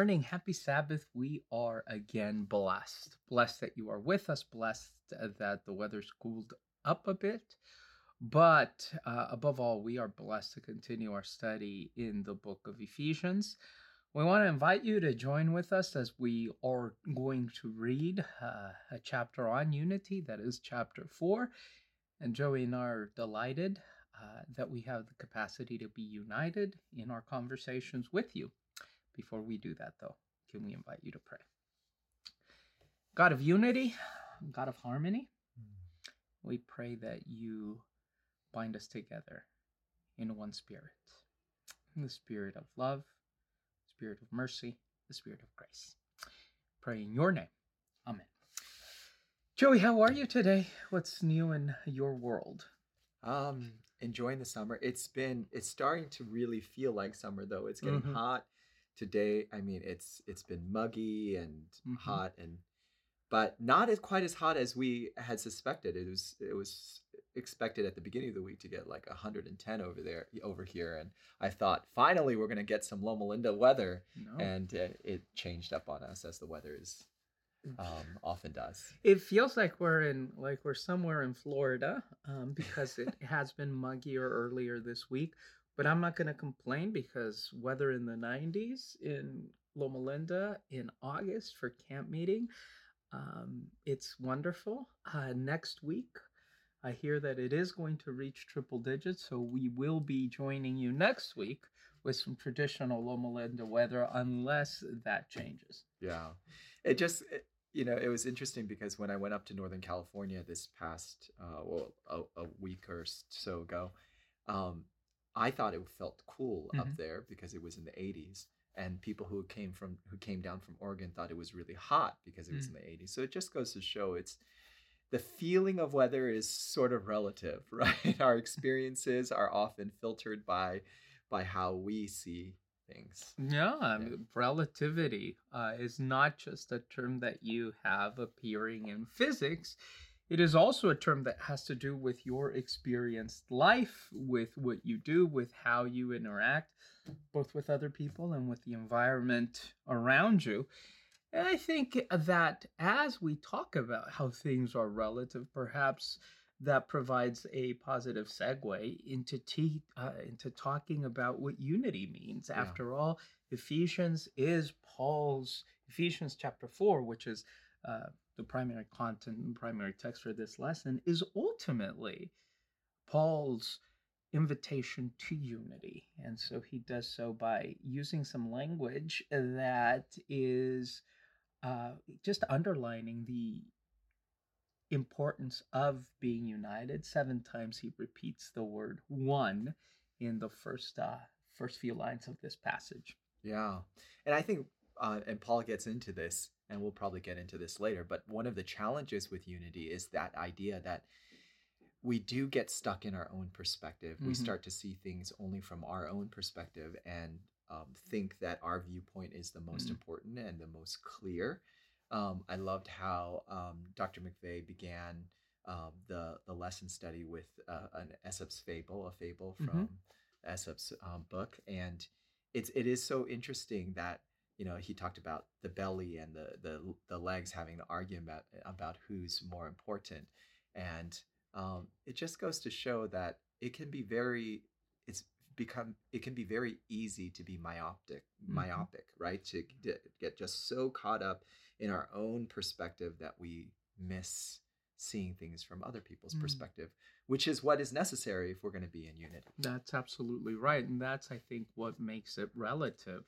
Morning. Happy Sabbath. We are again blessed. Blessed that you are with us. Blessed that the weather's cooled up a bit. But uh, above all, we are blessed to continue our study in the book of Ephesians. We want to invite you to join with us as we are going to read uh, a chapter on unity, that is chapter 4. And Joey and I are delighted uh, that we have the capacity to be united in our conversations with you. Before we do that, though, can we invite you to pray? God of unity, God of harmony, we pray that you bind us together in one spirit in the spirit of love, spirit of mercy, the spirit of grace. Pray in your name. Amen. Joey, how are you today? What's new in your world? Um, enjoying the summer. It's been it's starting to really feel like summer though. It's getting Mhm. hot today. I mean, it's it's been muggy and Mhm. hot and but not as quite as hot as we had suspected. It was it was expected at the beginning of the week to get like 110 over there over here and I thought finally we're going to get some Loma Linda weather No. and uh, it changed up on us as the weather is um, often does. It feels like we're in like we're somewhere in Florida um, because it has been muggier earlier this week. But I'm not going to complain because weather in the 90s in Loma Linda in August for camp meeting, um, it's wonderful. Uh, next week, I hear that it is going to reach triple digits, so we will be joining you next week with some traditional Loma Linda weather, unless that changes. Yeah. It just, it- you know, it was interesting because when I went up to Northern California this past, uh, well, a, a week or so ago, um, I thought it felt cool up Mhm. there because it was in the 80s. And people who came from who came down from Oregon thought it was really hot because it was in the 80s. So it just goes to show it's the feeling of weather is sort of relative, right? Our experiences are often filtered by by how we see things. Yeah, I mean, relativity uh, is not just a term that you have appearing in physics. It is also a term that has to do with your experienced life, with what you do, with how you interact, both with other people and with the environment around you. And I think that as we talk about how things are relative, perhaps that provides a positive segue into t- uh, into talking about what unity means. Yeah. After all, Ephesians is Paul's Ephesians chapter four, which is uh, the primary content and primary text for this lesson, is ultimately Paul's invitation to unity. And so he does so by using some language that is uh, just underlining the importance of being united. Seven times he repeats the word one in the first uh, first few lines of this passage. Yeah. And I think, uh, and Paul gets into this, and we'll probably get into this later, but one of the challenges with unity is that idea that we do get stuck in our own perspective. We Mhm. start to see things only from our own perspective and um, think that our viewpoint is the most Mm. important and the most clear. Um, I loved how um, Dr. McVay began um, the the lesson study with uh, an Aesop's fable, a fable Mhm. from Aesop's um, book, and it's it is so interesting that you know he talked about the belly and the the the legs having an argument about, about who's more important, and um, it just goes to show that it can be very it's become it can be very easy to be myopic Mhm. myopic right to get, get just so caught up in our own perspective that we miss seeing things from other people's Mm. perspective which is what is necessary if we're going to be in unity That's absolutely right. And that's, I think, what makes it relative.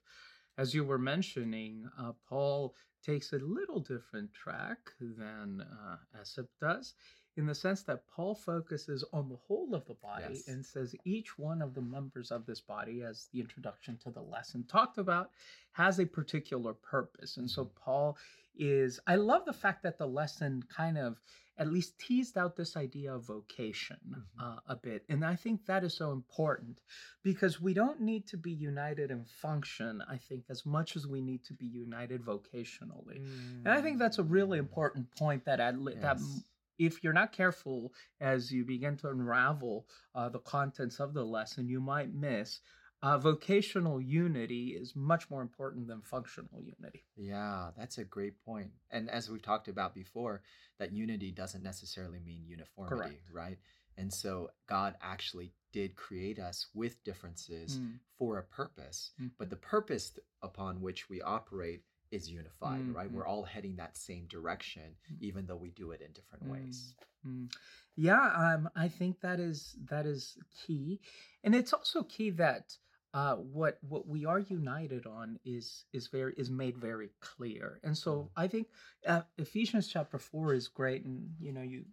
As you were mentioning, uh, Paul takes a little different track than uh, Aesop does, in the sense that Paul focuses on the whole of the body Yes. and says each one of the members of this body, as the introduction to the lesson talked about, has a particular purpose. And so Mhm. Paul is, I love the fact that the lesson kind of at least teased out this idea of vocation Mhm. uh, a bit. And I think that is so important because we don't need to be united in function, I think, as much as we need to be united vocationally. And I think that's a really important point that, that Yes. if you're not careful as you begin to unravel uh, the contents of the lesson, you might miss. Uh, vocational unity is much more important than functional unity. Yeah, that's a great point. And as we've talked about before, that unity doesn't necessarily mean uniformity, Correct. right? And so God actually did create us with differences Mm, for a purpose, mm, but the purpose upon which we operate is unified, right? Mhm. We're all heading that same direction, Mm. even though we do it in different ways. mm. Yeah, um, I think that is that is key, and it's also key that uh, what what we are united on is is very is made very clear, and so I think uh, Ephesians chapter four is great, and you know you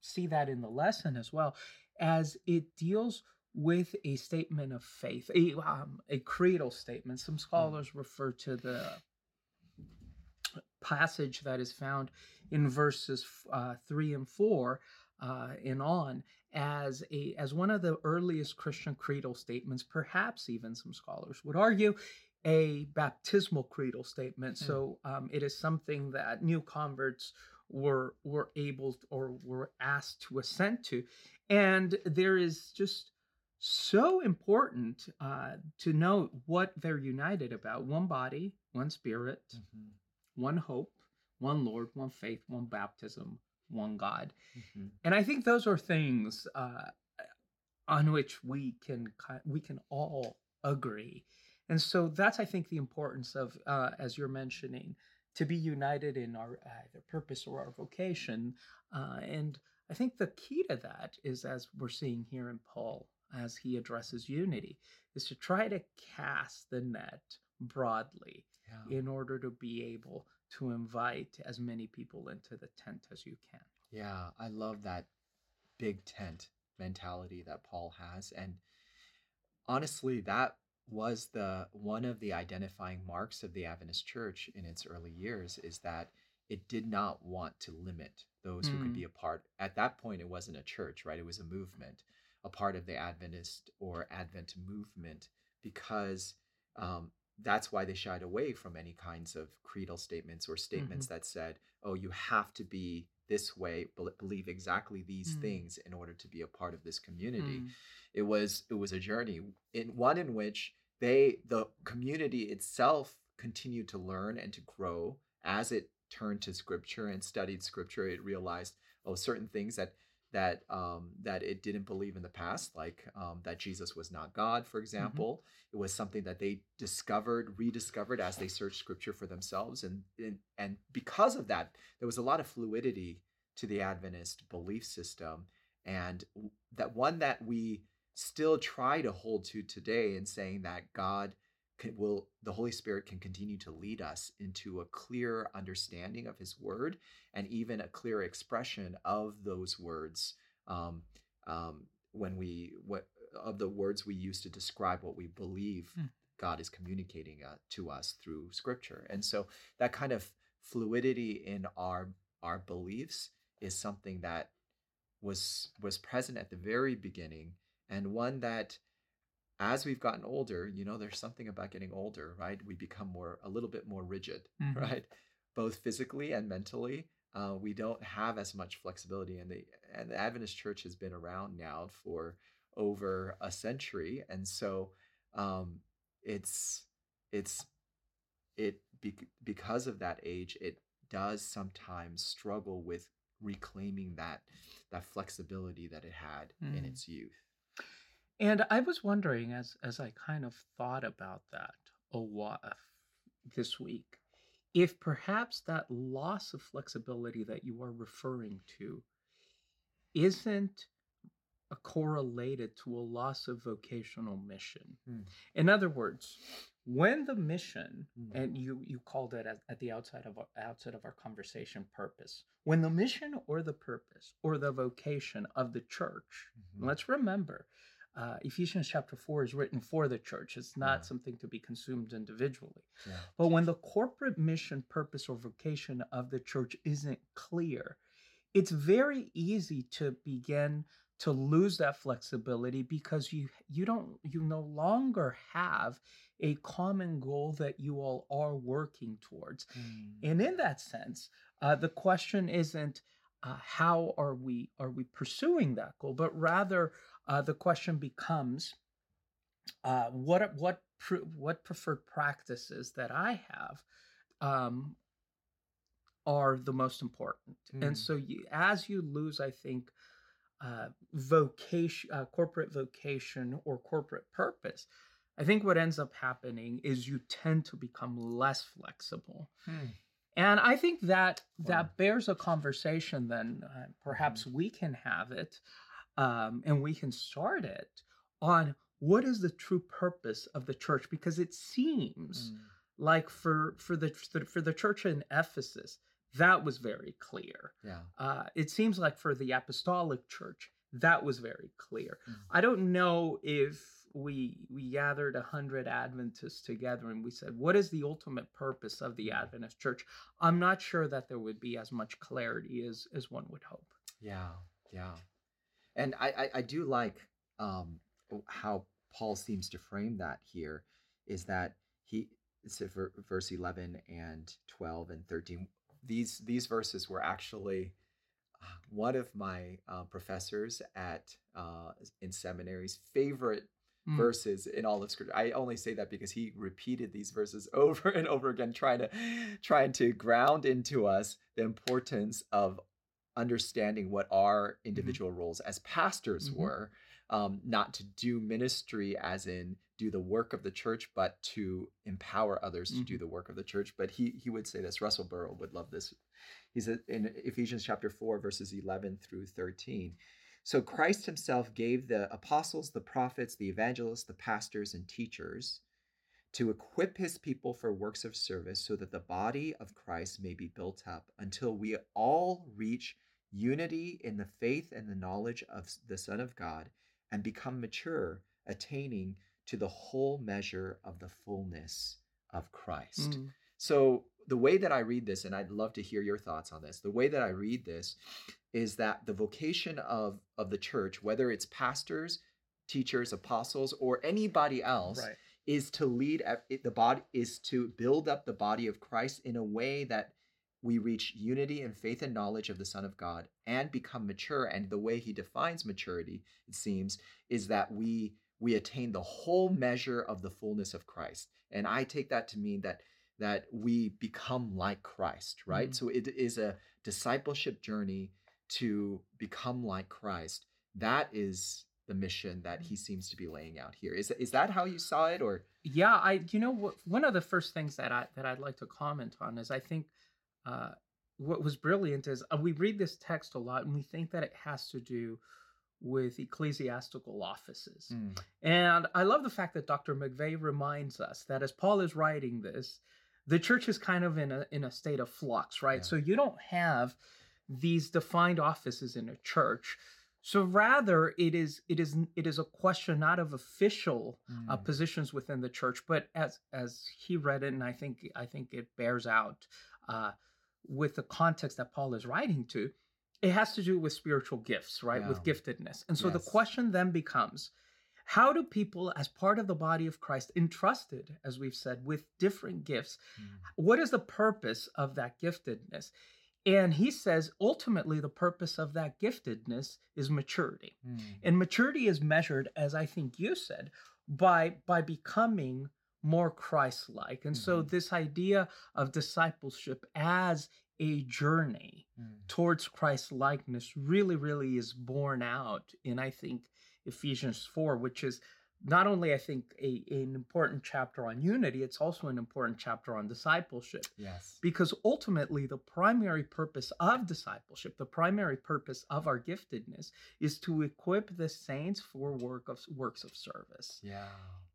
see that in the lesson as well, as it deals with a statement of faith, a um, a creedal statement. Some scholars refer to the passage that is found in verses uh, three and four uh, and on as a as one of the earliest Christian creedal statements. Perhaps even some scholars would argue a baptismal creedal statement. Hmm. So um, it is something that new converts were were able or were asked to assent to, and there is just so important uh, to note what they're united about: one body, one spirit, Mhm, one hope, one Lord, one faith, one baptism, one God. mhm. And I think those are things uh, on which we can we can all agree. And so that's I think the importance of uh, as you're mentioning to be united in our either purpose or our vocation. Uh, and I think the key to that is as we're seeing here in Paul as he addresses unity is to try to cast the net broadly Yeah. in order to be able to invite as many people into the tent as you can. Yeah, I love that big tent mentality that Paul has. And honestly, that was the one of the identifying marks of the Adventist church in its early years is that it did not want to limit those who could Mm. be a part. At that point, it wasn't a church, right? It was a movement, a part of the Adventist or Advent movement, because um, that's why they shied away from any kinds of creedal statements or statements that said, oh, you have to be this way, believe exactly these Mm. things in order to be a part of this community. Mm. It was it was a journey in one in which they the community itself continued to learn and to grow as it turned to scripture and studied scripture. It realized oh certain things that that um, that it didn't believe in the past, like um, that Jesus was not God, for example. It was something that they discovered, rediscovered as they searched Scripture for themselves, and and, and because of that, there was a lot of fluidity to the Adventist belief system, and that one that we still try to hold to today, in saying that God can, will, the Holy Spirit can continue to lead us into a clear understanding of His Word and even a clear expression of those words um, um, when we what of the words we use to describe what we believe Hmm. God is communicating uh, to us through Scripture, and so that kind of fluidity in our our beliefs is something that was was present at the very beginning, and one that as we've gotten older, you know, there's something about getting older, right? We become more a little bit more rigid, Mhm. right? Both physically and mentally. Uh, we don't have as much flexibility, and the and the Adventist Church has been around now for over a century, and so um, it's it's it bec- because of that age, it does sometimes struggle with reclaiming that that flexibility that it had in Mm. its youth. And I was wondering as as I kind of thought about that a while this week, if perhaps that loss of flexibility that you are referring to isn't correlated to a loss of vocational mission. Hmm. In other words, when the mission Mm. and you you called it at, at the outside of our, outside of our conversation purpose when the mission or the purpose or the vocation of the church Mhm. let's remember uh, ephesians chapter 4 is written for the church it's not Yeah. something to be consumed individually Yeah. but when the corporate mission purpose or vocation of the church isn't clear it's very easy to begin to lose that flexibility because you you don't you no longer have a common goal that you all are working towards Mm. and in that sense uh, the question isn't uh, how are we are we pursuing that goal but rather uh, the question becomes uh, what what what preferred practices that I have um, are the most important. Mm. And so, you, as you lose, I think, uh, vocation, uh, corporate vocation, or corporate purpose, I think what ends up happening is you tend to become less flexible. Hmm. And I think that wow. that bears a conversation. Then uh, perhaps mm-hmm. we can have it, um, and we can start it on what is the true purpose of the church, because it seems mm. like for for the for the church in Ephesus, that was very clear. Yeah. Uh, it seems like for the apostolic church, that was very clear. Mm. I don't know if we we gathered a hundred Adventists together and we said, "What is the ultimate purpose of the Adventist Church?" I'm not sure that there would be as much clarity as as one would hope. Yeah, yeah, and I I, I do like um, how Paul seems to frame that here. Is that he so verse 11 and 12 and 13 these these verses were actually uh, one of my uh, professors at uh, in seminary's favorite mm. verses in all of scripture. I only say that because he repeated these verses over and over again, trying to trying to ground into us the importance of understanding what our mm-hmm. individual mm-hmm. roles as pastors mm-hmm. were. Um, not to do ministry as in do the work of the church, but to empower others mm-hmm. to do mm-hmm. the work of the church. But he he would say this. Russell Burrill would love this. He said in Ephesians chapter four, verses eleven through thirteen. So Christ himself gave the apostles, the prophets, the evangelists, the pastors, and teachers to equip his people for works of service so that the body of Christ may be built up until we all reach unity in the faith and the knowledge of the Son of God and become mature, attaining to the whole measure of the fullness of Christ. Mm. So the way that I read this, and I'd love to hear your thoughts on this, the way that I read this is that the vocation of, of the church, whether it's pastors, teachers, apostles, or anybody else, right. is to lead the body, is to build up the body of Christ in a way that we reach unity in faith and knowledge of the Son of God and become mature. And the way he defines maturity, it seems, is that we we attain the whole measure of the fullness of Christ. And I take that to mean that that we become like Christ, right? Mm-hmm. So it is a discipleship journey to become like Christ. That is the mission that he seems to be laying out here. Is is that how you saw it or Yeah, I you know one of the first things that I that I'd like to comment on is I think uh what was brilliant is uh, we read this text a lot and we think that it has to do with ecclesiastical offices. Mm. And I love the fact that Dr. McVay reminds us that as Paul is writing this, the church is kind of in a in a state of flux, right? Yeah. So you don't have these defined offices in a church. So rather, it is it is it is a question not of official uh, mm. uh, positions within the church, but as as he read it, and I think I think it bears out uh, with the context that Paul is writing to. It has to do with spiritual gifts, right? Yeah. With giftedness, and so yes. the question then becomes how do people, as part of the body of Christ, entrusted, as we've said, with different gifts, mm. what is the purpose of that giftedness? And he says ultimately the purpose of that giftedness is maturity. Mm. And maturity is measured, as I think you said, by by becoming more Christ-like. And mm-hmm. so this idea of discipleship as a journey mm. towards Christ likeness really, really is borne out in, I think, Ephesians 4, which is not only, I think, a, an important chapter on unity, it's also an important chapter on discipleship. Yes. Because ultimately, the primary purpose of discipleship, the primary purpose of our giftedness, is to equip the saints for work of works of service. Yeah.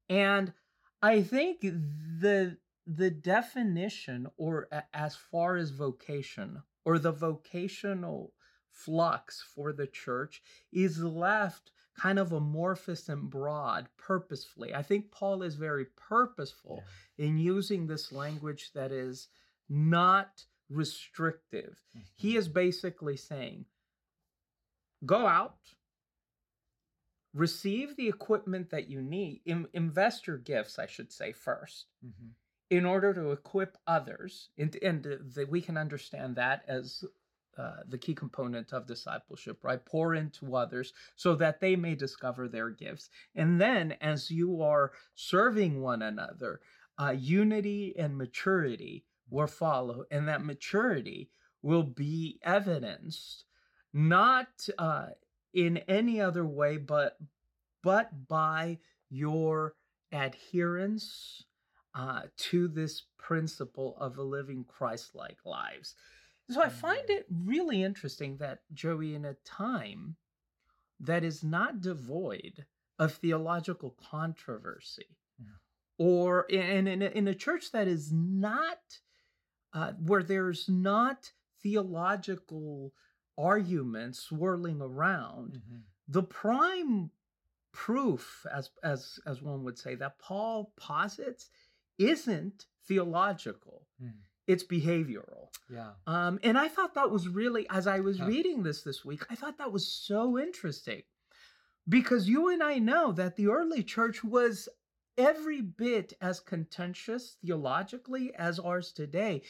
And I think the the definition, or as far as vocation, or the vocational flux for the church, is left kind of amorphous and broad purposefully. I think Paul is very purposeful yeah. in using this language that is not restrictive. Mm-hmm. He is basically saying, go out, receive the equipment that you need, in, invest your gifts, I should say, 1st mm-hmm. in order to equip others. And, and uh, we can understand that as uh, the key component of discipleship, right? Pour into others so that they may discover their gifts. And then, as you are serving one another, uh, unity and maturity will follow, and that maturity will be evidenced not uh, in any other way, but but by your adherence uh, to this principle of living Christ-like lives. So I find mm. it really interesting that Joey, in a time that is not devoid of theological controversy, yeah. or in, in, a, in a church that is not uh, where there's not theological arguments swirling around, mm-hmm. the prime proof, as as as one would say, that Paul posits isn't theological. Mm. It's behavioral. Yeah. Um, and I thought that was really, as I was reading this this week, I thought that was so interesting because you and I know that the early church was every bit as contentious theologically as ours today.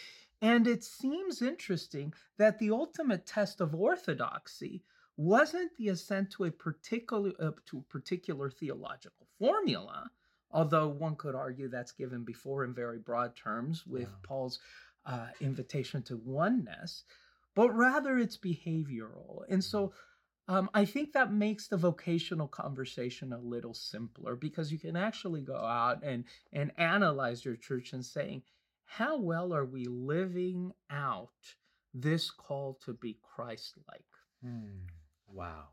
And it seems interesting that the ultimate test of orthodoxy wasn't the assent to a particular uh, to a particular theological formula, although one could argue that's given before in very broad terms with yeah. Paul's uh, invitation to oneness, but rather it's behavioral. And so mm-hmm. um, I think that makes the vocational conversation a little simpler because you can actually go out and, and analyze your church and saying, how well are we living out this call to be Christ like? Hmm. Wow.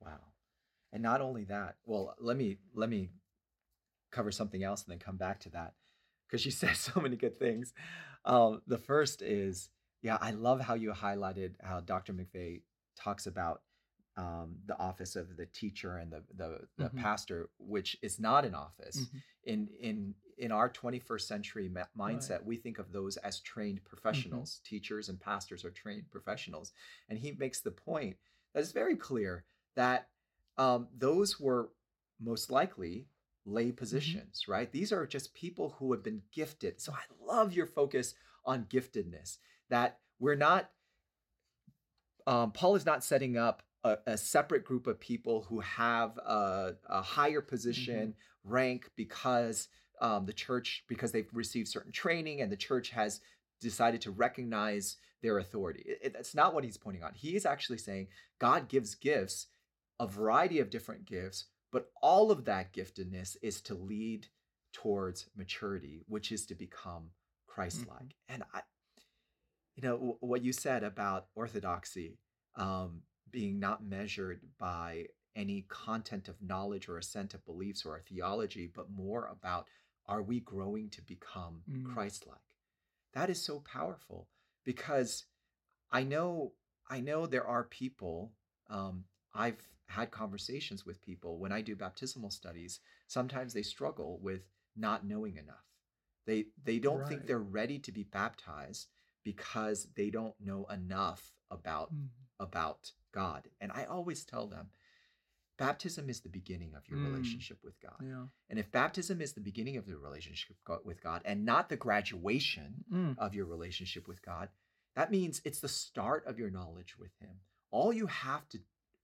Wow. And not only that, well, let me let me cover something else and then come back to that because she said so many good things. Um, the first is, yeah, I love how you highlighted how Dr. McVay talks about um, the office of the teacher and the the, the mm-hmm. pastor, which is not an office. Mm-hmm. In in in our 21st century ma- mindset, right. we think of those as trained mm-hmm. professionals. Mm-hmm. Teachers and pastors are trained professionals, and he makes the point that it's very clear that um, those were most likely lay mm-hmm. positions, mm-hmm. right? These are just people who have been gifted. So I love your focus on giftedness, that we're not, um, Paul is not setting up a, a, separate group of people who have a, a higher position, mm-hmm. rank because um, the church, because they've received certain training and the church has decided to recognize their authority. It, it, that's not what he's pointing on. He is actually saying God gives gifts, a variety of different gifts, but all of that giftedness is to lead towards maturity, which is to become Christ like. Mm-hmm. And I, you know, w- what you said about orthodoxy um, being not measured by any content of knowledge or assent of beliefs or a theology, but more about are we growing to become mm. Christ like? That is so powerful because I know I know there are people um, I've had conversations with people when I do baptismal studies. Sometimes they struggle with not knowing enough. They they don't right. think they're ready to be baptized because they don't know enough about mm. about God. And I always tell them baptism is the beginning of your mm. relationship with God. Yeah. And if baptism is the beginning of the relationship with God and not the graduation mm. of your relationship with God, that means it's the start of your knowledge with him. All you have to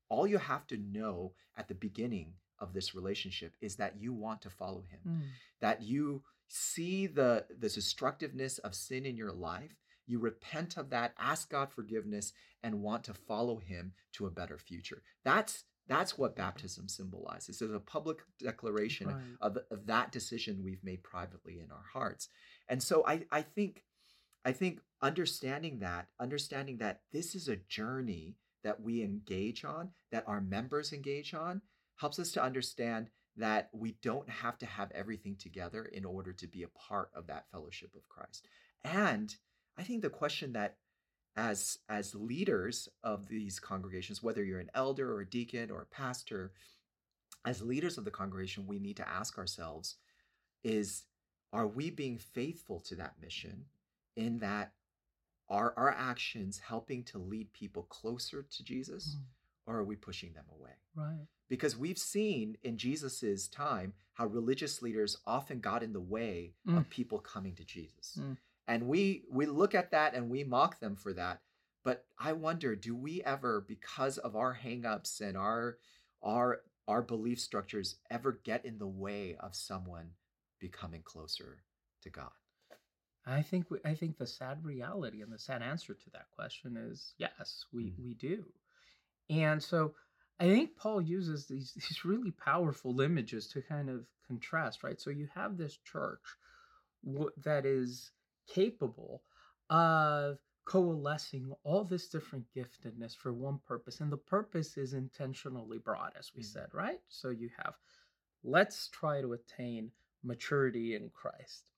all you have to know at the beginning of this relationship is that you want to follow him. Mm. That you see the the destructiveness of sin in your life, you repent of that, ask God forgiveness and want to follow him to a better future. That's that's what baptism symbolizes. It's a public declaration right. of, of that decision we've made privately in our hearts. And so I, I think I think understanding that, understanding that this is a journey that we engage on, that our members engage on, helps us to understand that we don't have to have everything together in order to be a part of that fellowship of Christ. And I think the question that as as leaders of these congregations, whether you're an elder or a deacon or a pastor, as leaders of the congregation, we need to ask ourselves is are we being faithful to that mission in that are our actions helping to lead people closer to Jesus mm. or are we pushing them away? Right. Because we've seen in Jesus's time how religious leaders often got in the way mm. of people coming to Jesus. Mm. And we we look at that and we mock them for that. but I wonder, do we ever, because of our hangups and our our our belief structures, ever get in the way of someone becoming closer to God? I think we, I think the sad reality and the sad answer to that question is yes, we Mm. we do. And so I think Paul uses these these really powerful images to kind of contrast, right? So you have this church w- that is capable of coalescing all this different giftedness for one purpose and the purpose is intentionally broad as we Mm. said right so you have let's try to attain maturity in christ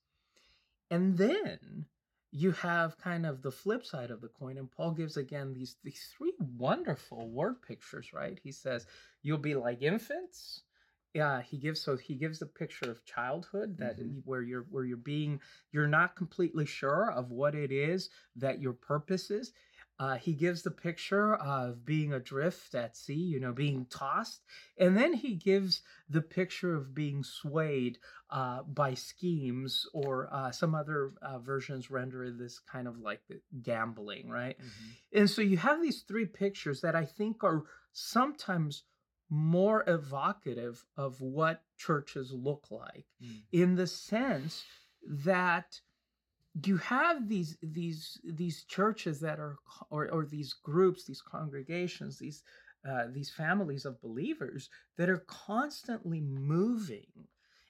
and then you have kind of the flip side of the coin and paul gives again these these three wonderful word pictures right? He says you'll be like infants. Yeah he gives so he gives the picture of childhood that Mhm. where you're where you're being you're not completely sure of what it is that your purpose is uh, he gives the picture of being adrift at sea you know being tossed and then he gives the picture of being swayed uh, by schemes or uh, some other uh, versions render this kind of like gambling right and so you have these three pictures that I think are sometimes more evocative of what churches look like Mm. in the sense that you have these these these churches that are or or these groups these congregations these uh, these families of believers that are constantly moving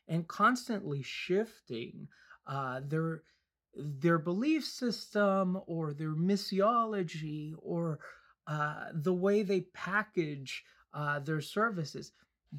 and constantly shifting uh, their their belief system or their missiology or uh, the way they package uh, their services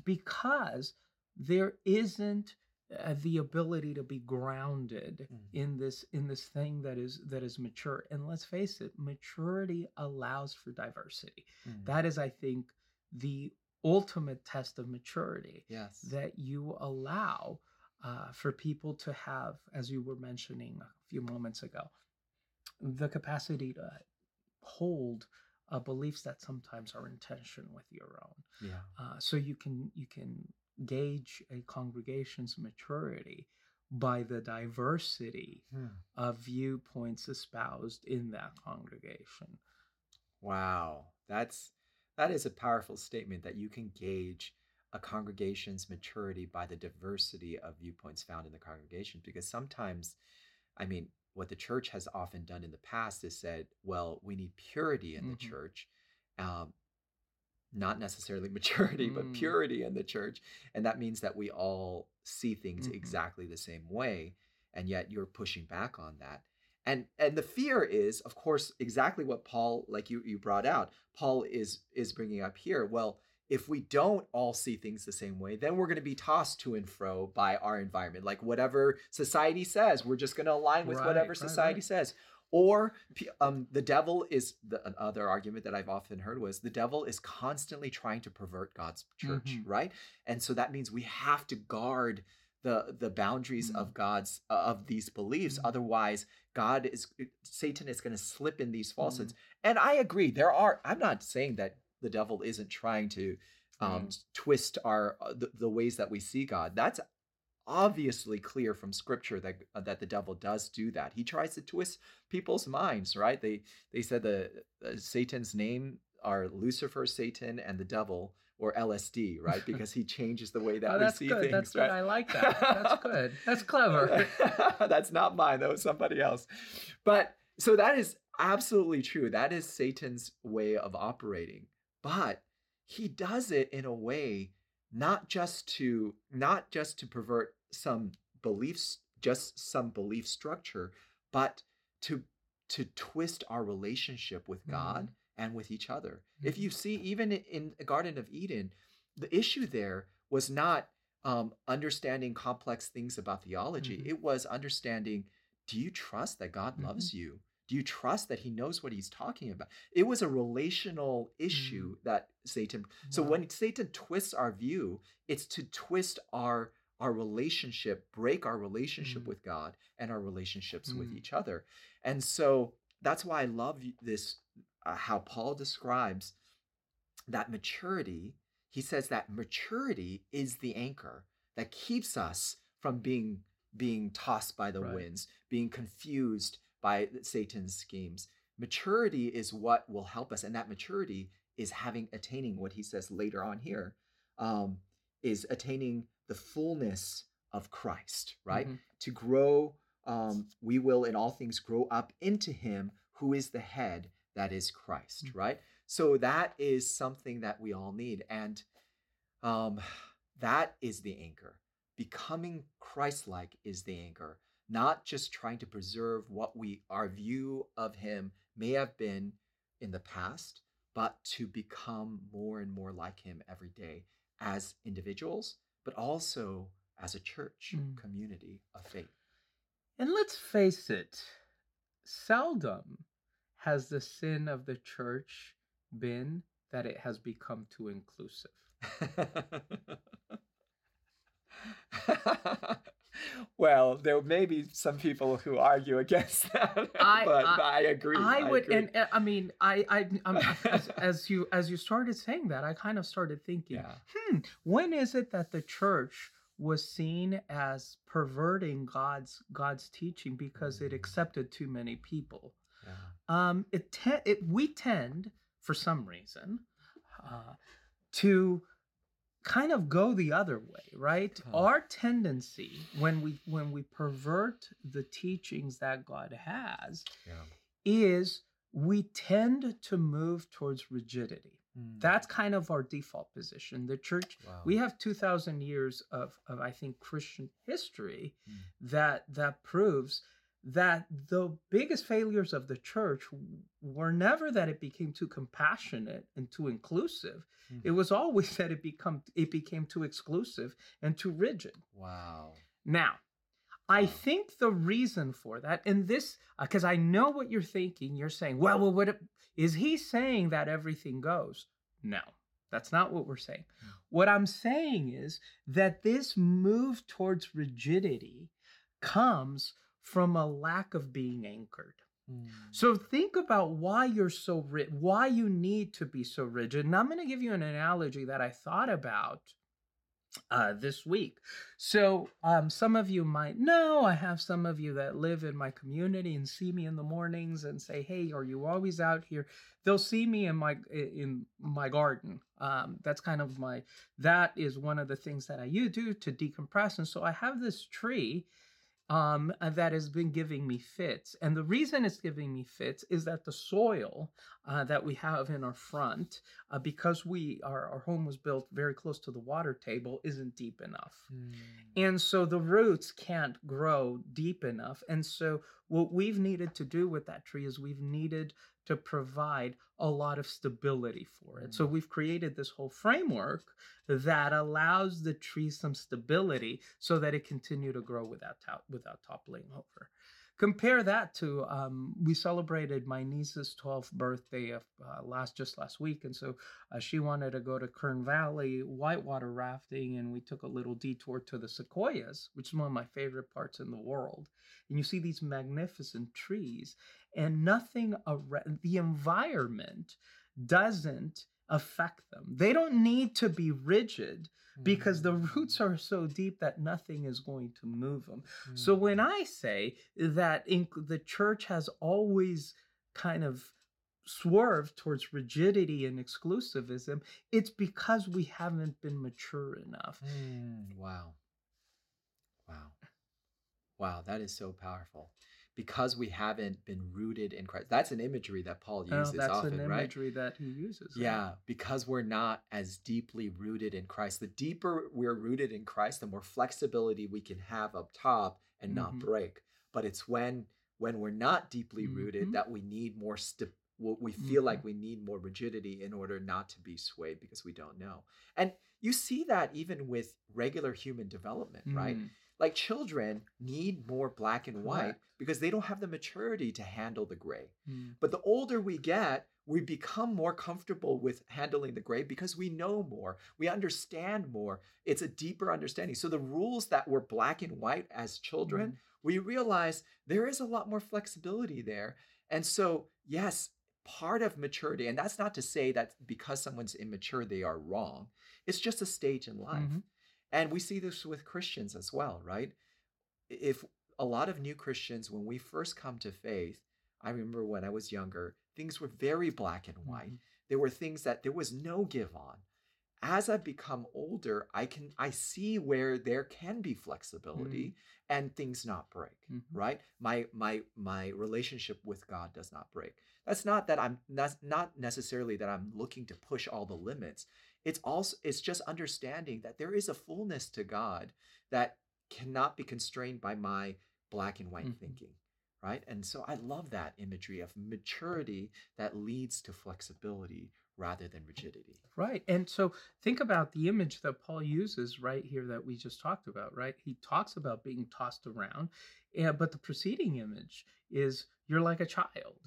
because there isn't uh, the ability to be grounded Mm. in this in this thing that is that is mature and let's face it maturity allows for diversity Mm. that is i think the ultimate test of maturity yes. that you allow uh, for people to have, as you were mentioning a few moments ago, the capacity to hold uh, beliefs that sometimes are in tension with your own. yeah. Uh, so you can you can gauge a congregation's maturity by the diversity Hmm. of viewpoints espoused in that congregation. Wow, that's that is a powerful statement that you can gauge a congregation's maturity by the diversity of viewpoints found in the congregation because sometimes I mean what the church has often done in the past is said, well, we need purity in the Mhm. church. Um, not necessarily maturity, but Mm. purity in the church. And that means that we all see things Mhm. exactly the same way. And yet you're pushing back on that and and the fear is of course exactly what paul like you you brought out paul is is bringing up here well if we don't all see things the same way then we're going to be tossed to and fro by our environment like whatever society says we're just going to align with Right, whatever right, society right. says or um, the devil is the another argument that I've often heard was the devil is constantly trying to pervert God's church, Mhm. right? And so that means we have to guard the the boundaries of God's uh, of these beliefs. Mhm. Otherwise, God is Satan is going to slip in these falsehoods. Mm-hmm. And I agree. There are. I'm not saying that the devil isn't trying to um, Mm. twist our uh, the, the ways that we see God. That's obviously clear from scripture that uh, that the devil does do that. He tries to twist people's minds, right? They they said the uh, Satan's name are Lucifer, Satan, and the devil, or LSD, right? Because he changes the way that Oh, we see good. things. That's right? good. I like that. That's good. That's clever. That's not mine. That was somebody else. But so that is absolutely true. That is Satan's way of operating. But he does it in a way not just to not just to pervert some beliefs, just some belief structure, but to to twist our relationship with God and with each other. If Mhm. you see, even in the Garden of Eden, the issue there was not um, understanding complex things about theology. Mhm. It was understanding do you trust that God loves you? Do you trust that he knows what he's talking about? It was a relational issue that Satan. So when Satan twists our view, it's to twist our our relationship, break our relationship Mm. with God and our relationships with Mm. each other. And so that's why I love this uh, how Paul describes that maturity. He says that maturity is the anchor that keeps us from being being tossed by the Right. winds, being confused by Satan's schemes. maturity is what will help us and that maturity is having attaining what he says later on here um, is attaining the fullness of christ right Mhm. to grow um, we will in all things grow up into him who is the head that is christ Mhm. right so that is something that we all need and um, that is the anchor becoming christ-like is the anchor not just trying to preserve what we our view of him may have been in the past but to become more and more like him every day as individuals but also as a church Mm. community of faith And let's face it, seldom has the sin of the church been that it has become too inclusive. well, there may be some people who argue against that, I- but I- I, agree. I would, agree. and uh, I mean, I, I, as, as you, as you started saying that, I kind of started thinking, yeah, hmm, when is it that the church was seen as perverting God's God's teaching because it Mm. accepted too many people? yeah. Um, it, te- it we tend, for some reason, uh, to kind of go the other way, right? Huh. Our tendency when we when we pervert the teachings that God has yeah. is we tend to move towards rigidity. Mm. That's kind of our default position. The church wow. we have 2000 years of, of i think christian history Mm. that that proves that the biggest failures of the church were never that it became too compassionate and too inclusive Mm. it was always that it become it became too exclusive and too rigid wow. now I think the reason for that, and this, because I know what you're thinking, you're saying, well, well, what is he saying that everything goes? No, that's not what we're saying. Hmm. What I'm saying is that this move towards rigidity comes from a lack of being anchored. Mm. So think about why you're so ri- why you need to be so rigid. And I'm going to give you an analogy that I thought about uh, this week. So um, some of you might know. I have some of you that live in my community and see me in the mornings and say, "Hey, are you always out here?" They'll see me in my in my garden. Um, that's kind of my that is one of the things that I do to decompress. And so I have this tree um, uh, that has been giving me fits. And the reason it's giving me fits is that the soil uh, that we have in our front, uh, because we our, our home was built very close to the water table, isn't deep enough. Mm. And so the roots can't grow deep enough. And so what we've needed to do with that tree is we've needed to provide a lot of stability for it. So Mm. we've created this whole framework that allows the tree some stability so that it continue to grow without without toppling over. Compare that to um, we celebrated my niece's 12th birthday of uh, last just last week, and so uh, she wanted to go to Kern Valley whitewater rafting, and we took a little detour to the sequoias, which is one of my favorite parts in the world. And you see these magnificent trees, and nothing around the environment doesn't affect them. They don't need to be rigid because the roots are so deep that nothing is going to move them. So Mm. when I say that in, the church has always kind of swerved towards rigidity and exclusivism, it's because we haven't been mature enough. Mm, wow. Wow. Wow, that is so powerful. Because we haven't been rooted in Christ. That's an imagery that Paul uses Oh, uses that's often, an right? imagery that he uses. right? Yeah, because we're not as deeply rooted in Christ. The deeper we're rooted in Christ, the more flexibility we can have up top and not Mhm. break. But it's when when we're not deeply rooted Mhm. that we need more st- we feel Mhm. like we need more rigidity in order not to be swayed because we don't know. And you see that even with regular human development, right? Mm. Like children need more black and white because they don't have the maturity to handle the gray. Mm. But the older we get, we become more comfortable with handling the gray because we know more, we understand more. It's a deeper understanding. So the rules that were black and white as children, Mhm. we realize there is a lot more flexibility there. And so, yes, part of maturity, and that's not to say that because someone's immature, they are wrong. It's just a stage in life. Mhm. And we see this with Christians as well, right? If a lot of new Christians, when we first come to faith, I remember when I was younger, things were very black and white. Mhm. There were things that there was no give on. As I've become older, I can I see where there can be flexibility and things not break, Mhm. right? My my my relationship with God does not break. That's not that I'm that's not necessarily that I'm looking to push all the limits. It's also it's just understanding that there is a fullness to God that cannot be constrained by my black and white Mhm. thinking right? And so I love that imagery of maturity that leads to flexibility rather than rigidity. Right. And so think about the image that Paul uses right here that we just talked about, right? He talks about being tossed around, and, but the preceding image is you're like a child.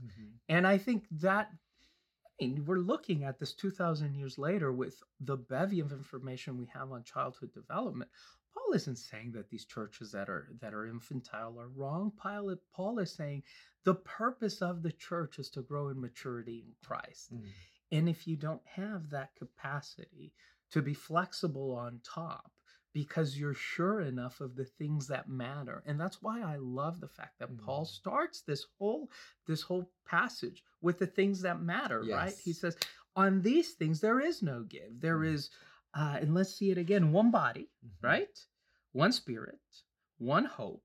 And I think that, We're looking at this 2,000 years later with the bevy of information we have on childhood development. Paul isn't saying that these churches that are that are infantile are wrong. Paul, Paul is saying the purpose of the church is to grow in maturity in Christ. Mm. And if you don't have that capacity to be flexible on top because you're sure enough of the things that matter. And that's why I love the fact that Paul Mm. starts this whole this whole passage with the things that matter, right? He says, on these things there is no give. There Mm. is uh, and let's see it again, one body, Mhm. right? One spirit, one hope,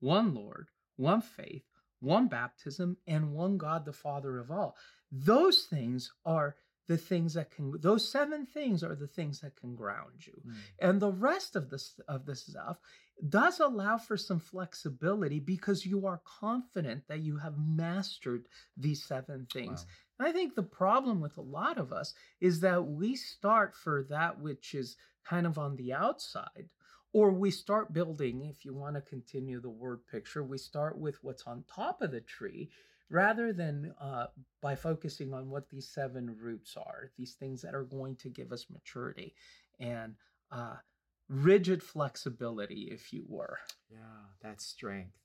one Lord, one faith, one baptism, and one God, the Father of all. Those things are the things that can, those seven things are the things that can ground you. Mm. And the rest of this of this stuff does allow for some flexibility because you are confident that you have mastered these seven things. Wow. I think the problem with a lot of us is that we start for that which is kind of on the outside, or we start building, if you want to continue the word picture, we start with what's on top of the tree rather than uh, by focusing on what these seven roots are, these things that are going to give us maturity and uh, rigid flexibility, if you were. Yeah, that's strength.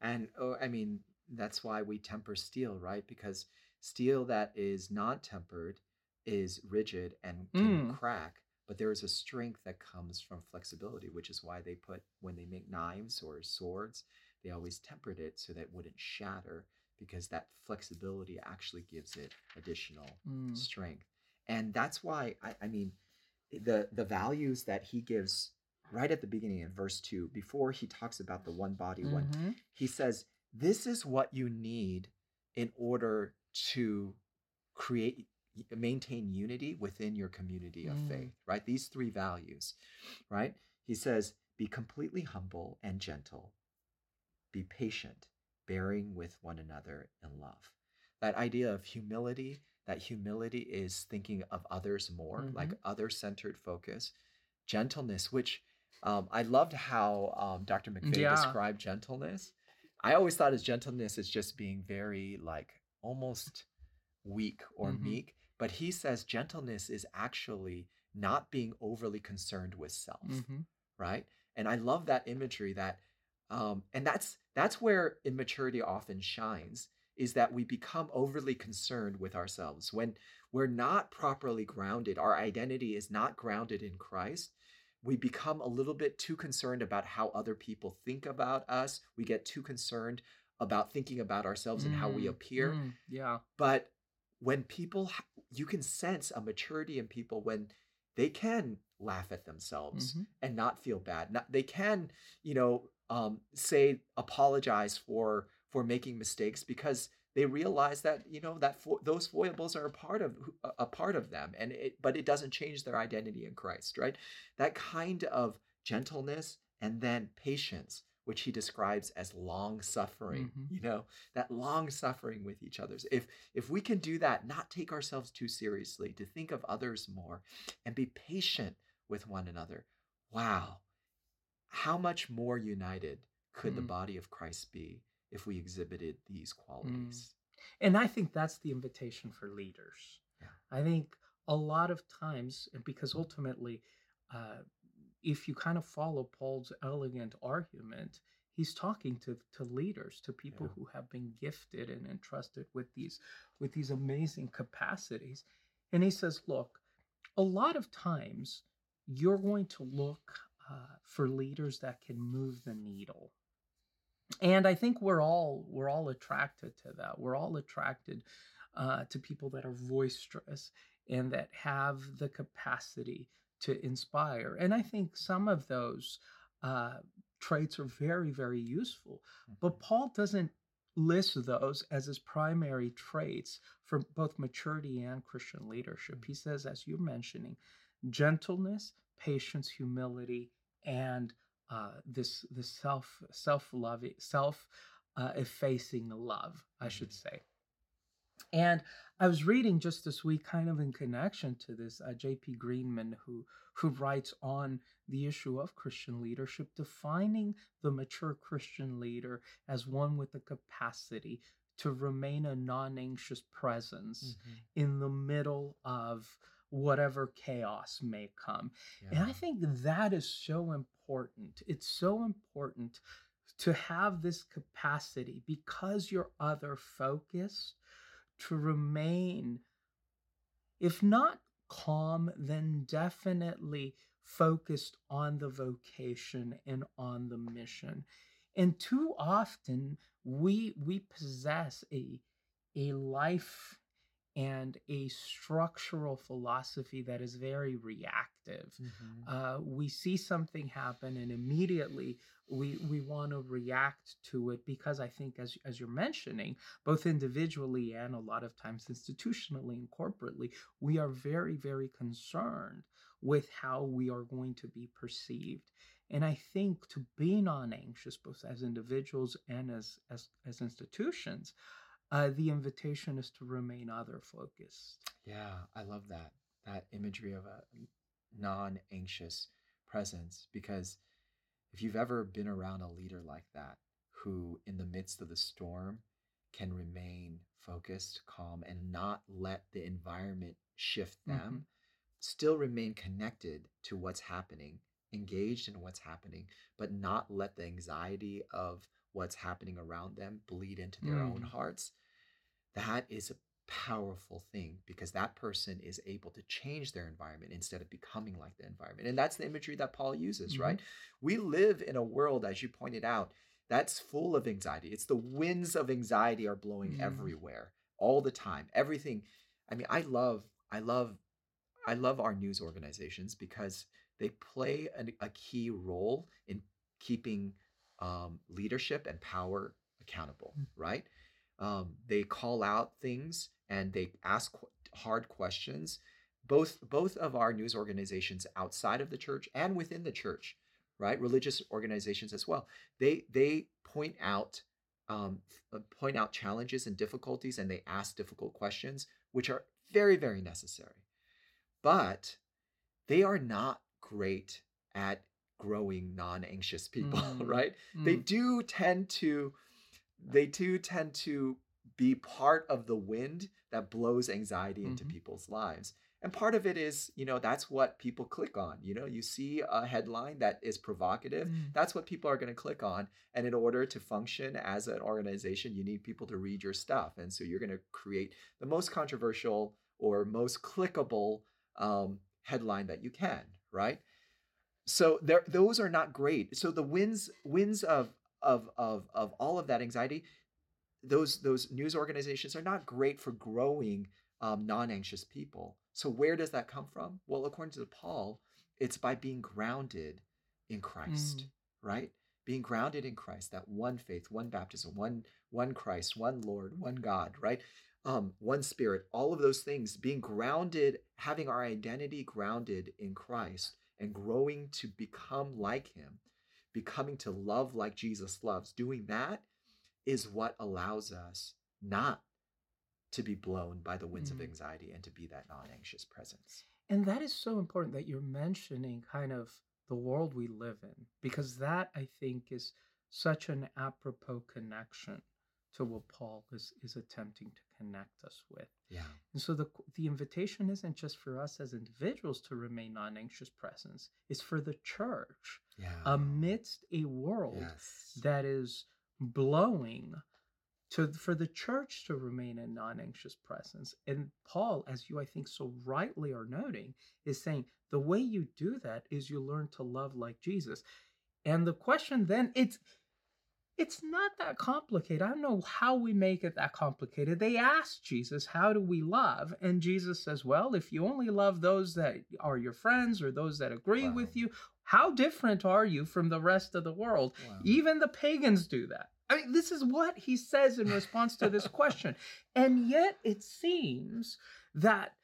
And oh, I mean, that's why we temper steel, right? Because steel that is not tempered is rigid and can Mm. crack, but there is a strength that comes from flexibility, which is why they put when they make knives or swords, they always tempered it so that it wouldn't shatter because that flexibility actually gives it additional Mm. strength. And that's why I, I mean the the values that he gives right at the beginning in verse 2 before he talks about the one body one Mhm. he says this is what you need in order to create maintain unity within your community of Mm. faith right these three values right he says be completely humble and gentle be patient bearing with one another in love that idea of humility that humility is thinking of others more like other centered focus gentleness which um, i loved how um, dr McVay Yeah. described gentleness i always thought as gentleness is just being very like almost weak or Mhm. meek but he says gentleness is actually not being overly concerned with self Mhm. right and i love that imagery that um and that's that's where immaturity often shines is that we become overly concerned with ourselves when we're not properly grounded our identity is not grounded in christ we become a little bit too concerned about how other people think about us we get too concerned about thinking about ourselves and how we Mm, appear mm, yeah. but when people you can sense a maturity in people when they can laugh at themselves Mhm. and not feel bad not, they can you know um, say apologize for for making mistakes because they realize that you know that fo- those foibles are a part of a- part of them and it but it doesn't change their identity in christ right that kind of gentleness and then patience which he describes as long suffering Mhm. you know that long suffering with each other's if if we can do that not take ourselves too seriously to think of others more and be patient with one another wow how much more united could the Mm. body of christ be if we exhibited these qualities And I think that's the invitation for leaders. Yeah. I think a lot of times, and because ultimately, uh, if you kind of follow Paul's elegant argument, he's talking to, to leaders, to people Yeah. who have been gifted and entrusted with these with these amazing capacities. And he says, look, a lot of times you're going to look uh, for leaders that can move the needle. and I think we're all we're all attracted to that. We're all attracted uh, to people that are boisterous and that have the capacity to inspire. And I think some of those uh, traits are very, very useful. But Mhm. Paul doesn't list those as his primary traits for both maturity and Christian leadership. He says, as you're mentioning, gentleness, patience, humility, and uh, this this self self loving self uh, effacing love, I should say. And I was reading just this week, kind of in connection to this, uh, J.P. Greenman, who who writes on the issue of Christian leadership, defining the mature Christian leader as one with the capacity to remain a non-anxious presence Mhm. in the middle of whatever chaos may come. And I think that is so important. It's so important to have this capacity because you're other focused to remain, if not calm, then definitely focused on the vocation and on the mission. And too often we we possess a a life and a structural philosophy that is very reactive Mhm. uh, we see something happen and immediately we we want to react to it because I think as as you're mentioning both individually and a lot of times institutionally and corporately we are very very concerned with how we are going to be perceived and I think to be non-anxious both as individuals and as as as institutions uh, the invitation is to remain other focused Yeah, I love that. That imagery of a non-anxious presence because if you've ever been around a leader like that who in the midst of the storm can remain focused, calm and not let the environment shift them, still remain connected to what's happening, engaged in what's happening, but not let the anxiety of what's happening around them bleed into their own Mm. hearts. That is a powerful thing because that person is able to change their environment instead of becoming like the environment. And that's the imagery that Paul uses, Mhm. right? We live in a world, as you pointed out, that's full of anxiety. It's the winds of anxiety are blowing Mm. everywhere all the time. Everything. I mean, I love, I love, I love our news organizations because they play an, a key role in keeping um, leadership and power accountable, Mm. right? Um, they call out things and they ask qu- hard questions. Both both of our news organizations outside of the church and within the church, right? Religious organizations as well. They they point out um, uh, point out challenges and difficulties, and they ask difficult questions, which are very very necessary. But they are not great at growing non-anxious people, Mm, right? They Mm. do tend to they too tend to be part of the wind that blows anxiety into Mhm. people's lives. And part of it is, you know, that's what people click on. You know, you see a headline that is provocative, Mm. that's what people are going to click on. And in order to function as an organization, you need people to read your stuff. And so you're going to create the most controversial or most clickable um, headline that you can, right? So there, those are not great. So the wins, wins of of of of all of that anxiety, those those news organizations are not great for growing um, non-anxious people. So where does that come from? Well, according to Paul, it's by being grounded in Christ, Mm. right? Being grounded in Christ, that one faith, one baptism, one one Christ, one Lord, one God, right? Um, one Spirit, all of those things, being grounded, having our identity grounded in Christ, and growing to become like Him, becoming to love like Jesus loves. Doing that is what allows us not to be blown by the winds of Mm. anxiety and to be that non-anxious presence. And that is so important that you're mentioning kind of the world we live in, because that I think is such an apropos connection to what Paul is, is attempting to connect us with. Yeah. And so the the invitation isn't just for us as individuals to remain non-anxious presence, it's for the church Yeah. amidst a world yes. that is blowing to for the church to remain in non-anxious presence and paul as you i think so rightly are noting is saying the way you do that is you learn to love like jesus and the question then it's it's not that complicated. I don't know how we make it that complicated. They asked Jesus, How do we love? And Jesus says, Well, if you only love those that are your friends or those that agree Wow. with you, how different are you from the rest of the world? Wow. Even the pagans do that. I mean, this is what he says in response to this question. And yet it seems that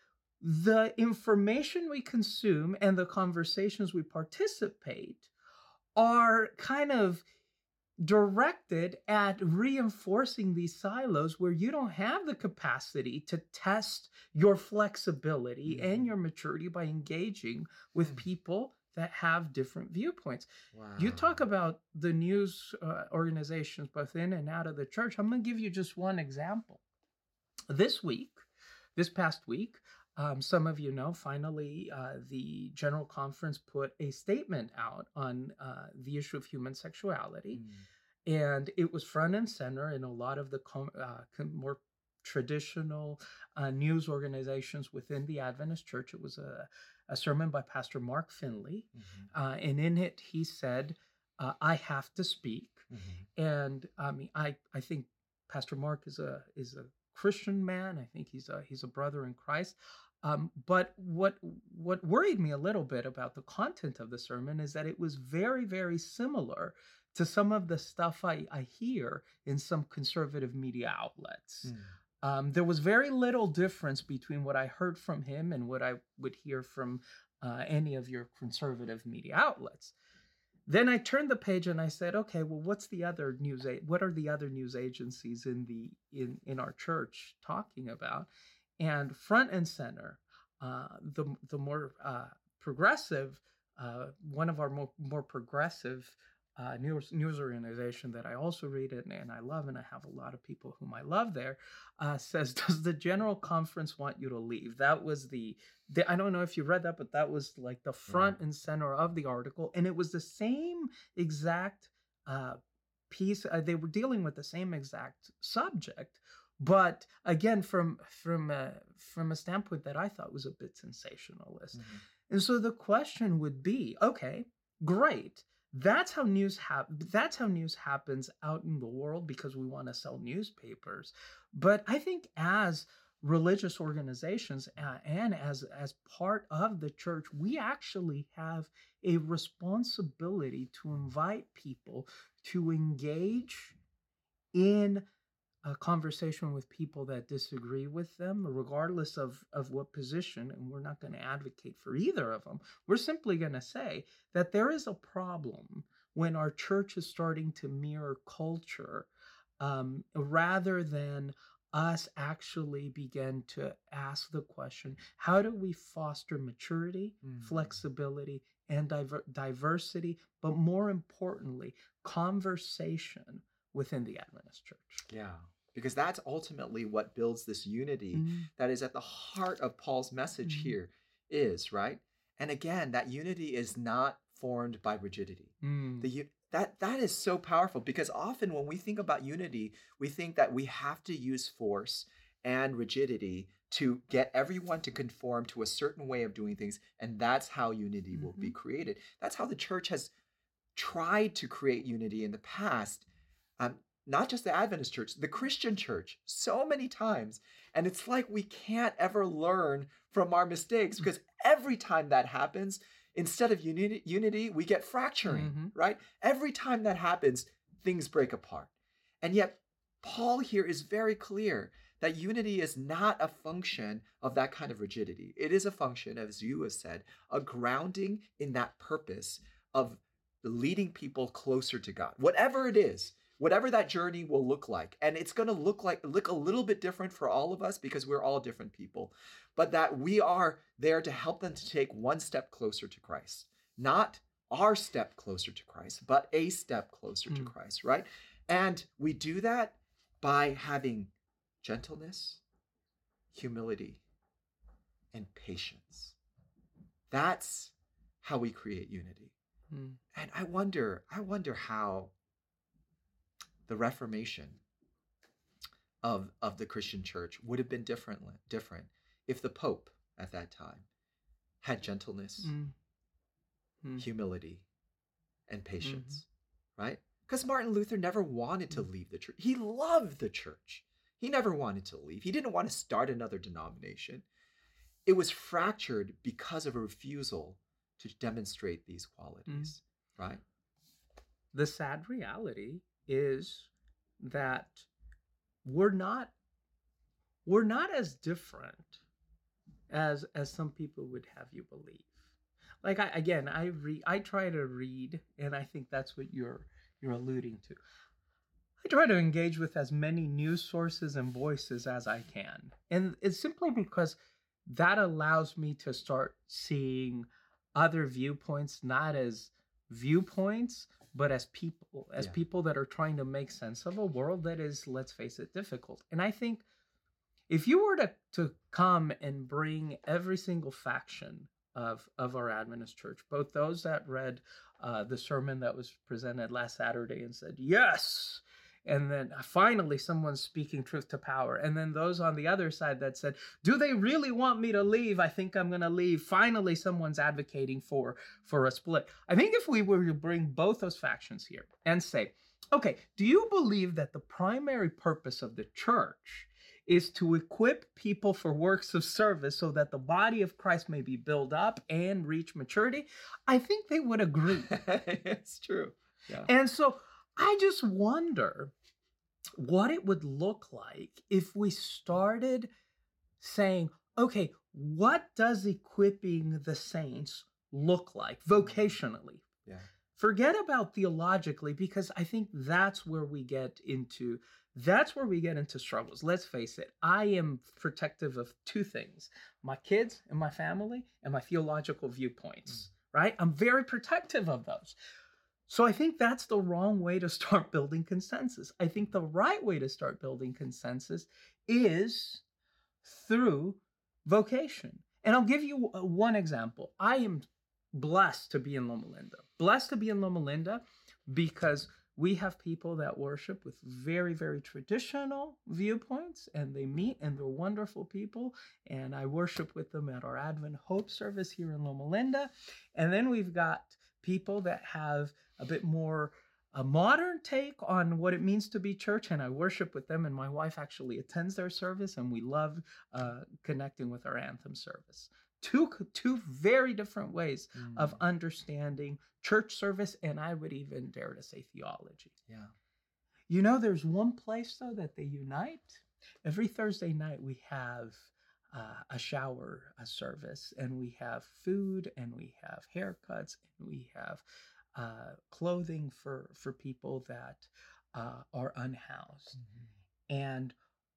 the information we consume and the conversations we participate are kind of directed at reinforcing these silos where you don't have the capacity to test your flexibility and Mhm. your maturity by engaging with Mm. people that have different viewpoints. wow. You talk about the news uh, organizations both in and out of the church. I'm going to give you just one example. This week, this past week, um, some of you know, finally, uh, the General Conference put a statement out on uh, the issue of human sexuality. Mm. And it was front and center in a lot of the com- uh, com- more traditional uh, news organizations within the Adventist church. It was a, a sermon by Pastor Mark Finley. Mhm. Uh, and in it, he said, uh, I have to speak. Mhm. And I mean, I, I think Pastor Mark is a is a Christian man. I think he's a he's a brother in Christ. Um, but what what worried me a little bit about the content of the sermon is that it was very very similar to some of the stuff I, I hear in some conservative media outlets. Mm. Um, there was very little difference between what I heard from him and what I would hear from uh, any of your conservative media outlets. Then I turned the page and I said, okay, well, what's the other news? A- what are the other news agencies in the in in our church talking about? And front and center, uh, the the more uh, progressive, uh, one of our more more progressive uh, news news organization that I also read it and I love, and I have a lot of people whom I love there, uh, says, "Does the General Conference want you to leave?" That was the, the I don't know if you read that, but that was like the front and center of the article, and it was the same exact uh, piece. Uh, they were dealing with the same exact subject, but again, from from a, from a standpoint that I thought was a bit sensationalist. Mhm. And so the question would be, okay, great. That's how news hap- that's how news happens out in the world because we want to sell newspapers. But I think as religious organizations uh, and as as part of the church, we actually have a responsibility to invite people to engage in a conversation with people that disagree with them, regardless of, of what position, and we're not going to advocate for either of them. We're simply going to say that there is a problem when our church is starting to mirror culture um, rather than us actually begin to ask the question how do we foster maturity, Mm. flexibility, and diver- diversity, but more importantly, conversation within the Adventist church? Yeah. Because that's ultimately what builds this unity Mm-hmm. that is at the heart of Paul's message Mhm. here is, right? And again, that unity is not formed by rigidity. Mm. The that that is so powerful because often when we think about unity, we think that we have to use force and rigidity to get everyone to conform to a certain way of doing things and that's how unity will be created. That's how the church has tried to create unity in the past. Um, not just the Adventist church, the Christian church, so many times. And it's like we can't ever learn from our mistakes because every time that happens, instead of unity, unity we get fracturing, Mhm. right? Every time that happens, things break apart. And yet, Paul here is very clear that unity is not a function of that kind of rigidity. It is a function, as you have said, a grounding in that purpose of leading people closer to God. Whatever it is, whatever that journey will look like. And it's going to look like look a little bit different for all of us because we're all different people. But that we are there to help them to take one step closer to Christ. Not our step closer to Christ, but a step closer to Mm. Christ, right? And we do that by having gentleness, humility, and patience. That's how we create unity. Mm. And I wonder, I wonder how the Reformation of of the Christian church would have been different different if the Pope at that time had gentleness, Mm. Mm. humility, and patience, right? Because Martin Luther never wanted to leave the church. He loved the church. He never wanted to leave. He didn't want to start another denomination. It was fractured because of a refusal to demonstrate these qualities, mm. right? The sad reality is that we're not we're not as different as as some people would have you believe. Like I, again i read i try to read and i think that's what you're you're alluding to. I try to engage with as many news sources and voices as i can. And it's simply because that allows me to start seeing other viewpoints not as viewpoints but as people as yeah. people that are trying to make sense of a world that is let's face it difficult and i think if you were to, to come and bring every single faction of of our Adventist church, both those that read uh, the sermon that was presented last Saturday and said yes, and then finally someone's speaking truth to power, and then those on the other side that said, "Do they really want me to leave? I think I'm going to leave." Finally, someone's advocating for for a split. I think if we were to bring both those factions here and say, "Okay, do you believe that the primary purpose of the church?" is to equip people for works of service so that the body of Christ may be built up and reach maturity, I think they would agree. it's true. Yeah. And so I just wonder what it would look like if we started saying, okay, what does equipping the saints look like vocationally? Yeah. Forget about theologically because I think that's where we get into that's where we get into struggles. Let's face it. I am protective of two things my kids and my family and my theological viewpoints, mm. right? I'm very protective of those. So I think that's the wrong way to start building consensus. I think the right way to start building consensus is through vocation. And I'll give you uh, one example. I am blessed to be in Loma Linda. Blessed to be in Loma Linda because we have people that worship with very very traditional viewpoints and they meet and they're wonderful people and i worship with them at our advent hope service here in loma linda and then we've got people that have a bit more a modern take on what it means to be church and i worship with them and my wife actually attends their service and we love uh, connecting with our anthem service two two very different ways mm. of understanding church service and I would even dare to say theology. Yeah. You know there's one place though that they unite. Every Thursday night we have uh, a shower a service and we have food and we have haircuts and we have uh, clothing for for people that uh, are unhoused. Mm-hmm. And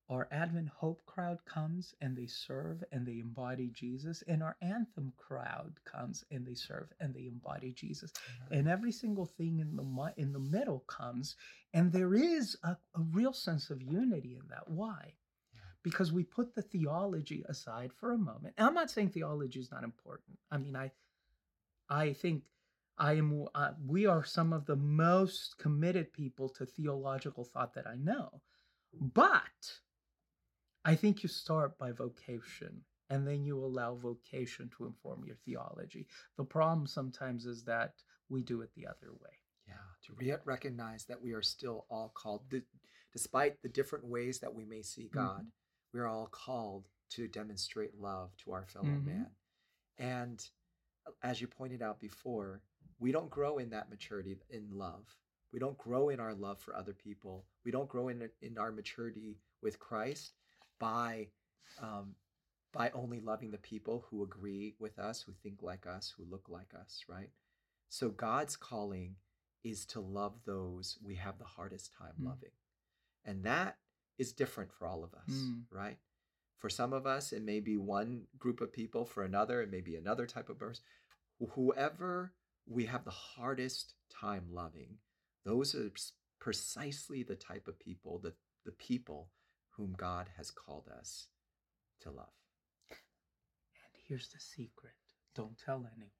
our Advent Hope crowd comes and they serve and they embody Jesus, and our Anthem crowd comes and they serve and they embody Jesus, mm-hmm. and every single thing in the in the middle comes, and there is a, a real sense of unity in that. Why? Because we put the theology aside for a moment. And I'm not saying theology is not important. I mean, I, I think I am. Uh, we are some of the most committed people to theological thought that I know, but I think you start by vocation and then you allow vocation to inform your theology. The problem sometimes is that we do it the other way. Yeah, to re- recognize that we are still all called, despite the different ways that we may see God, mm-hmm. we're all called to demonstrate love to our fellow mm-hmm. man. And uh, as you pointed out before, we don't grow in that maturity in love. We don't grow in our love for other people. We don't grow in, in our maturity with Christ by um, by only loving the people who agree with us, who think like us, who look like us, right? So God's calling is to love those we have the hardest time mm. loving. And that is different for all of us, mm. right? For some of us, it may be one group of people. For another, it may be another type of person. Whoever we have the hardest time loving, those are precisely the type of people, the, the people whom God has called us to love. And here's the secret don't tell anyone.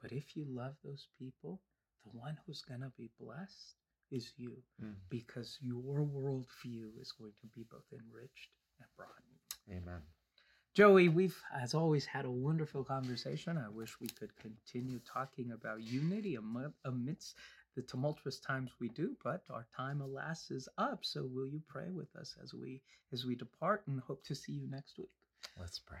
But if you love those people, the one who's going to be blessed is you mm. because your worldview is going to be both enriched and broadened. Amen. Joey, we've, as always, had a wonderful conversation. I wish we could continue talking about unity amidst the tumultuous times we do, but our time alas is up. So will you pray with us as we as we depart and hope to see you next week? Let's pray.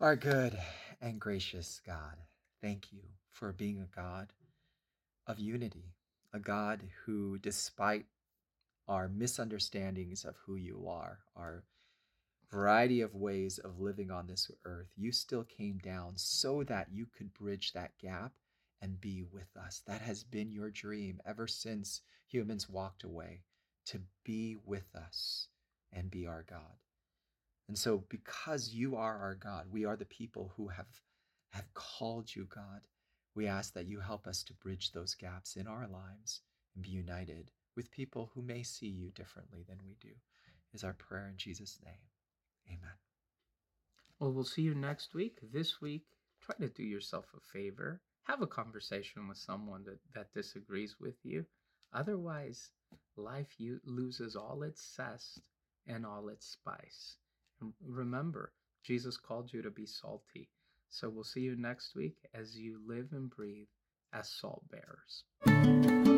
Our good and gracious God, thank you for being a God of unity, a God who, despite our misunderstandings of who you are, our variety of ways of living on this earth, you still came down so that you could bridge that gap and be with us. That has been your dream ever since humans walked away to be with us and be our God. And so, because you are our God, we are the people who have, have called you God. We ask that you help us to bridge those gaps in our lives and be united with people who may see you differently than we do, is our prayer in Jesus' name. Amen. Well, we'll see you next week. This week, try to do yourself a favor. Have a conversation with someone that, that disagrees with you. Otherwise, life you, loses all its zest and all its spice. And remember, Jesus called you to be salty. So we'll see you next week as you live and breathe as salt bearers.